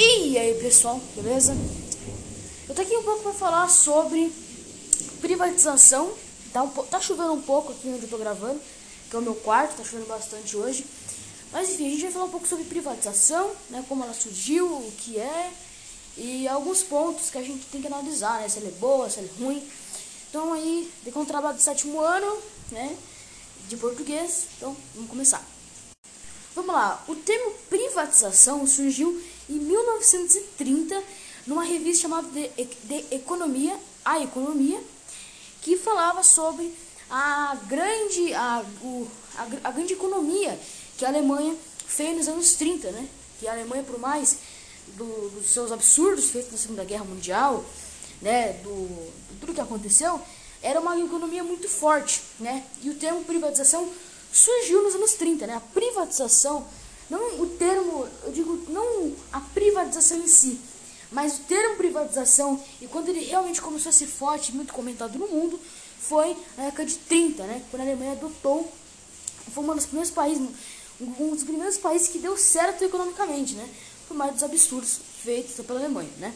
E aí pessoal, beleza? Eu tô aqui um pouco para falar sobre privatização. Tá, um, tá chovendo um pouco aqui onde eu tô gravando, que é o meu quarto, tá chovendo bastante hoje. Mas enfim, a gente vai falar um pouco sobre privatização, né? Como ela surgiu, o que é e alguns pontos que a gente tem que analisar, né? Se ela é boa, se ela é ruim. Então aí, de um trabalho do sétimo ano, né? De português. Então, vamos começar. Vamos lá, o termo privatização surgiu 1930 numa revista chamada de, de Economia, a Economia, que falava sobre a grande, a, o, a, a, grande economia que a Alemanha fez nos anos 30, né? Que a Alemanha, por mais do, dos seus absurdos feitos na Segunda Guerra Mundial, né? Do, do tudo que aconteceu, era uma economia muito forte, né? E o termo privatização surgiu nos anos 30, né? A privatização não o termo, eu digo, não a privatização em si, mas o termo privatização, e quando ele realmente começou a ser forte, muito comentado no mundo, foi na década de 30, né? Quando a Alemanha adotou, foi um dos primeiros países, um dos primeiros países que deu certo economicamente, né? Por mais dos absurdos feitos pela Alemanha, né?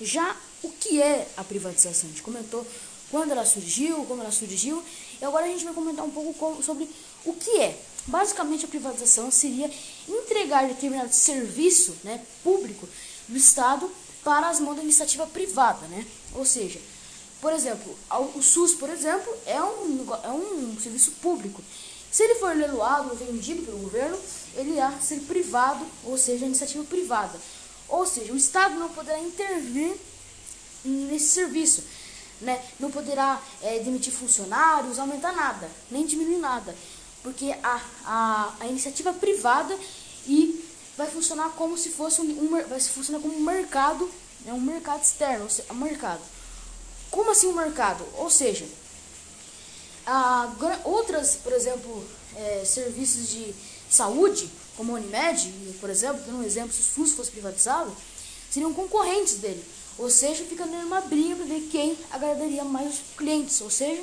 Já o que é a privatização? A gente comentou quando ela surgiu, como ela surgiu, e agora a gente vai comentar um pouco sobre o que é. Basicamente, a privatização seria entregar determinado serviço né, público do Estado para as mãos da iniciativa privada, né? Ou seja, por exemplo, o SUS, por exemplo, é um, é um serviço público. Se ele for leiloado ou vendido pelo governo, ele irá ser privado, ou seja, iniciativa privada. Ou seja, o Estado não poderá intervir nesse serviço, né? não poderá é, demitir funcionários, aumentar nada, nem diminuir nada porque a, a, a iniciativa privada e vai funcionar como se fosse um, um vai funcionar como um mercado, né, um mercado externo, ou seja, um mercado. Como assim um mercado? Ou seja, a, outras, por exemplo, é, serviços de saúde, como a Unimed, por exemplo, dando um exemplo, se o SUS fosse privatizado, seriam concorrentes dele. Ou seja, fica numa briga para ver quem agradaria mais os clientes. Ou seja,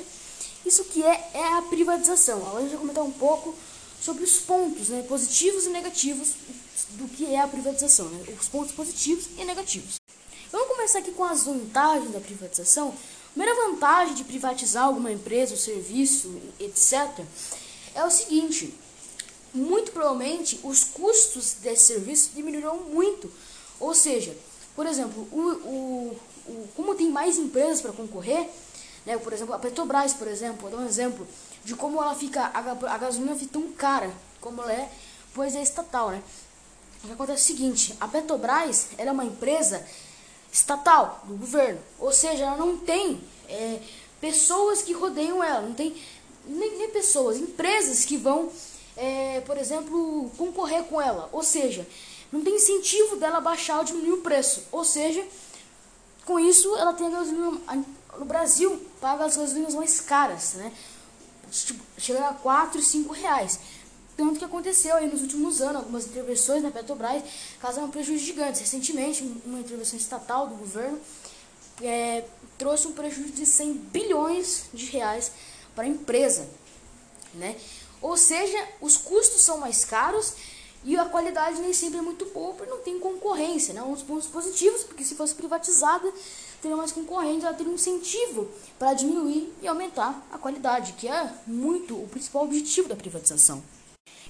isso que é, é a privatização. Agora a gente vai comentar um pouco sobre os pontos né, positivos e negativos do que é a privatização, né, os pontos positivos e negativos. Vamos começar aqui com as vantagens da privatização. A primeira vantagem de privatizar alguma empresa, ou serviço, etc., é o seguinte: muito provavelmente os custos desse serviço diminuirão muito. Ou seja, por exemplo, o, o, o como tem mais empresas para concorrer, né? Por exemplo, a Petrobras, por exemplo, vou dar um exemplo de como ela fica, a, gasolina fica tão cara como ela é, pois é estatal, né? O que acontece é o seguinte, a Petrobras ela é uma empresa estatal do governo, ou seja, ela não tem é, pessoas que rodeiam ela, não tem nem, nem pessoas, empresas que vão, é, por exemplo, concorrer com ela, ou seja, não tem incentivo dela baixar ou diminuir o preço, ou seja, com isso ela tem a gasolina no Brasil paga as gasolinas mais caras, né? Tipo, chega a 4, 5 reais. Tanto que aconteceu aí nos últimos anos, algumas intervenções na Petrobras causaram prejuízos gigantes. Recentemente, uma intervenção estatal do governo é, trouxe um prejuízo de 100 bilhões de reais para a empresa. Né? Ou seja, os custos são mais caros e a qualidade nem sempre é muito boa, porque não tem concorrência. Né? Um dos pontos positivos, porque se fosse privatizada, teria mais concorrentes, ela teria um incentivo para diminuir e aumentar a qualidade, que é muito o principal objetivo da privatização.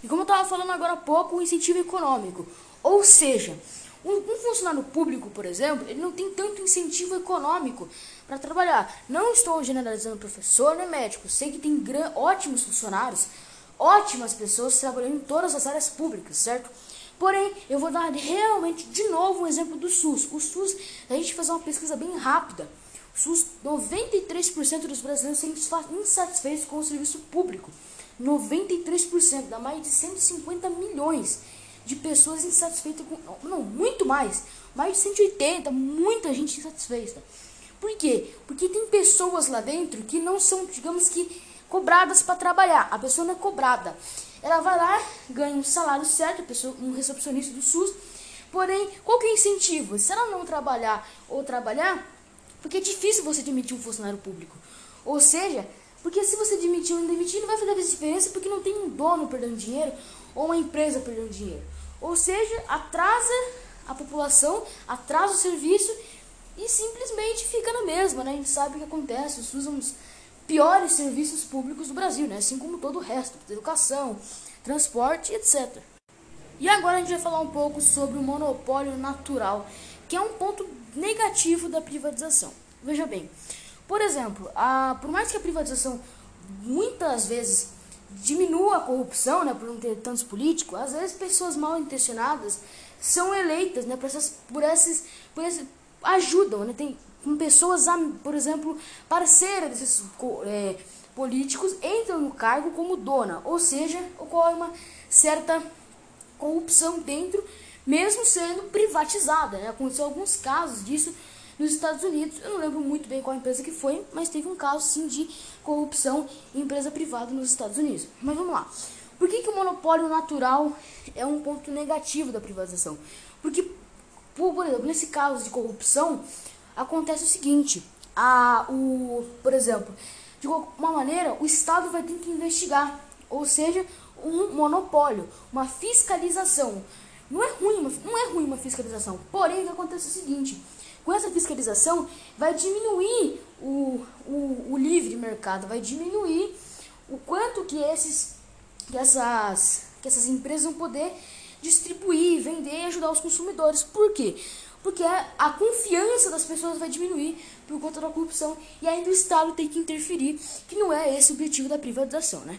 E como eu estava falando agora há pouco, o incentivo econômico. Ou seja, um, um, funcionário público, por exemplo, ele não tem tanto incentivo econômico para trabalhar. Não estou generalizando professor nem médico. Sei que tem ótimos funcionários, ótimas pessoas trabalhando em todas as áreas públicas, certo? Porém, eu vou dar realmente de novo um exemplo do SUS. O SUS, a gente fazer uma pesquisa bem rápida. O SUS, 93% dos brasileiros são insatisfeitos com o serviço público. 93%, dá mais de 150 milhões de pessoas insatisfeitas com. Não, muito mais. Mais de 180, muita gente insatisfeita. Por quê? Porque tem pessoas lá dentro que não são, digamos que, cobradas para trabalhar. A pessoa não é cobrada. Ela vai lá, ganha um salário certo, um recepcionista do SUS. Porém, qual que é o incentivo? Se ela não trabalhar ou trabalhar, porque é difícil você demitir um funcionário público. Ou seja, porque se você demitir ou não demitir, não vai fazer diferença porque não tem um dono perdendo dinheiro ou uma empresa perdendo dinheiro. Ou seja, atrasa a população, atrasa o serviço e simplesmente fica na mesma, né? A gente sabe o que acontece, os SUS é piores serviços públicos do Brasil, né? Assim como todo o resto, educação, transporte, etc. E agora a gente vai falar um pouco sobre o monopólio natural, que é um ponto negativo da privatização. Veja bem, por exemplo, a, por mais que a privatização muitas vezes diminua a corrupção, né, por não ter tantos políticos, às vezes pessoas mal intencionadas são eleitas, né, por essas, por esses, por esses ajudam, né, tem com pessoas, por exemplo, parceiras desses é, políticos entram no cargo como dona, ou seja, ocorre uma certa corrupção dentro, mesmo sendo privatizada. Né? Aconteceu alguns casos disso nos Estados Unidos. Eu não lembro muito bem qual empresa que foi, mas teve um caso sim de corrupção em empresa privada nos Estados Unidos. Mas vamos lá. Por que, que o monopólio natural é um ponto negativo da privatização? Porque, por exemplo, nesse caso de corrupção, acontece o seguinte: a, o, por exemplo, de alguma maneira, o Estado vai ter que investigar, ou seja, um monopólio, uma fiscalização. Não é ruim, não é ruim uma fiscalização. Porém, que acontece é o seguinte: com essa fiscalização, vai diminuir o, o, o livre mercado, vai diminuir o quanto que esses que essas que essas empresas vão poder distribuir, vender e ajudar os consumidores. Por quê? Porque a confiança das pessoas vai diminuir por conta da corrupção e ainda o Estado tem que interferir, que não é esse o objetivo da privatização, né?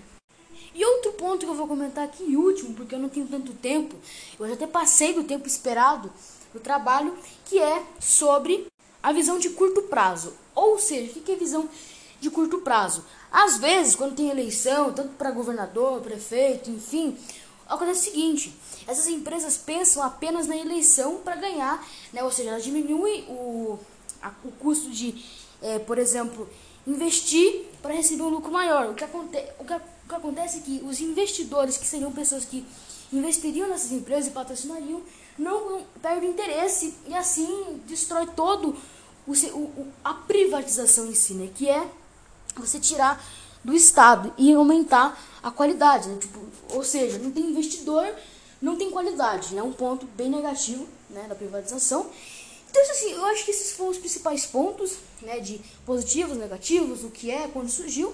E outro ponto que eu vou comentar aqui, último, porque eu não tenho tanto tempo, eu já até passei do tempo esperado do trabalho, que é sobre a visão de curto prazo. Ou seja, o que é visão de curto prazo? Às vezes, quando tem eleição, tanto para governador, prefeito, enfim, acontece o seguinte: essas empresas pensam apenas na eleição para ganhar, né? ou seja, elas diminuem o, a, o custo de, é, por exemplo, investir para receber um lucro maior. O que, aconte o, que, o que acontece é que os investidores, que seriam pessoas que investiriam nessas empresas e patrocinariam, não perdem interesse e assim destrói todo o, o, a privatização em si, né? Que é você tirar do Estado e aumentar a qualidade, né? Tipo, ou seja, não tem investidor, não tem qualidade, né? Um ponto bem negativo, né, da privatização. Então, assim, eu acho que esses foram os principais pontos, né, de positivos, negativos, o que é, quando surgiu.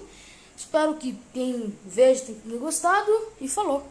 Espero que quem veja tenha gostado e falou.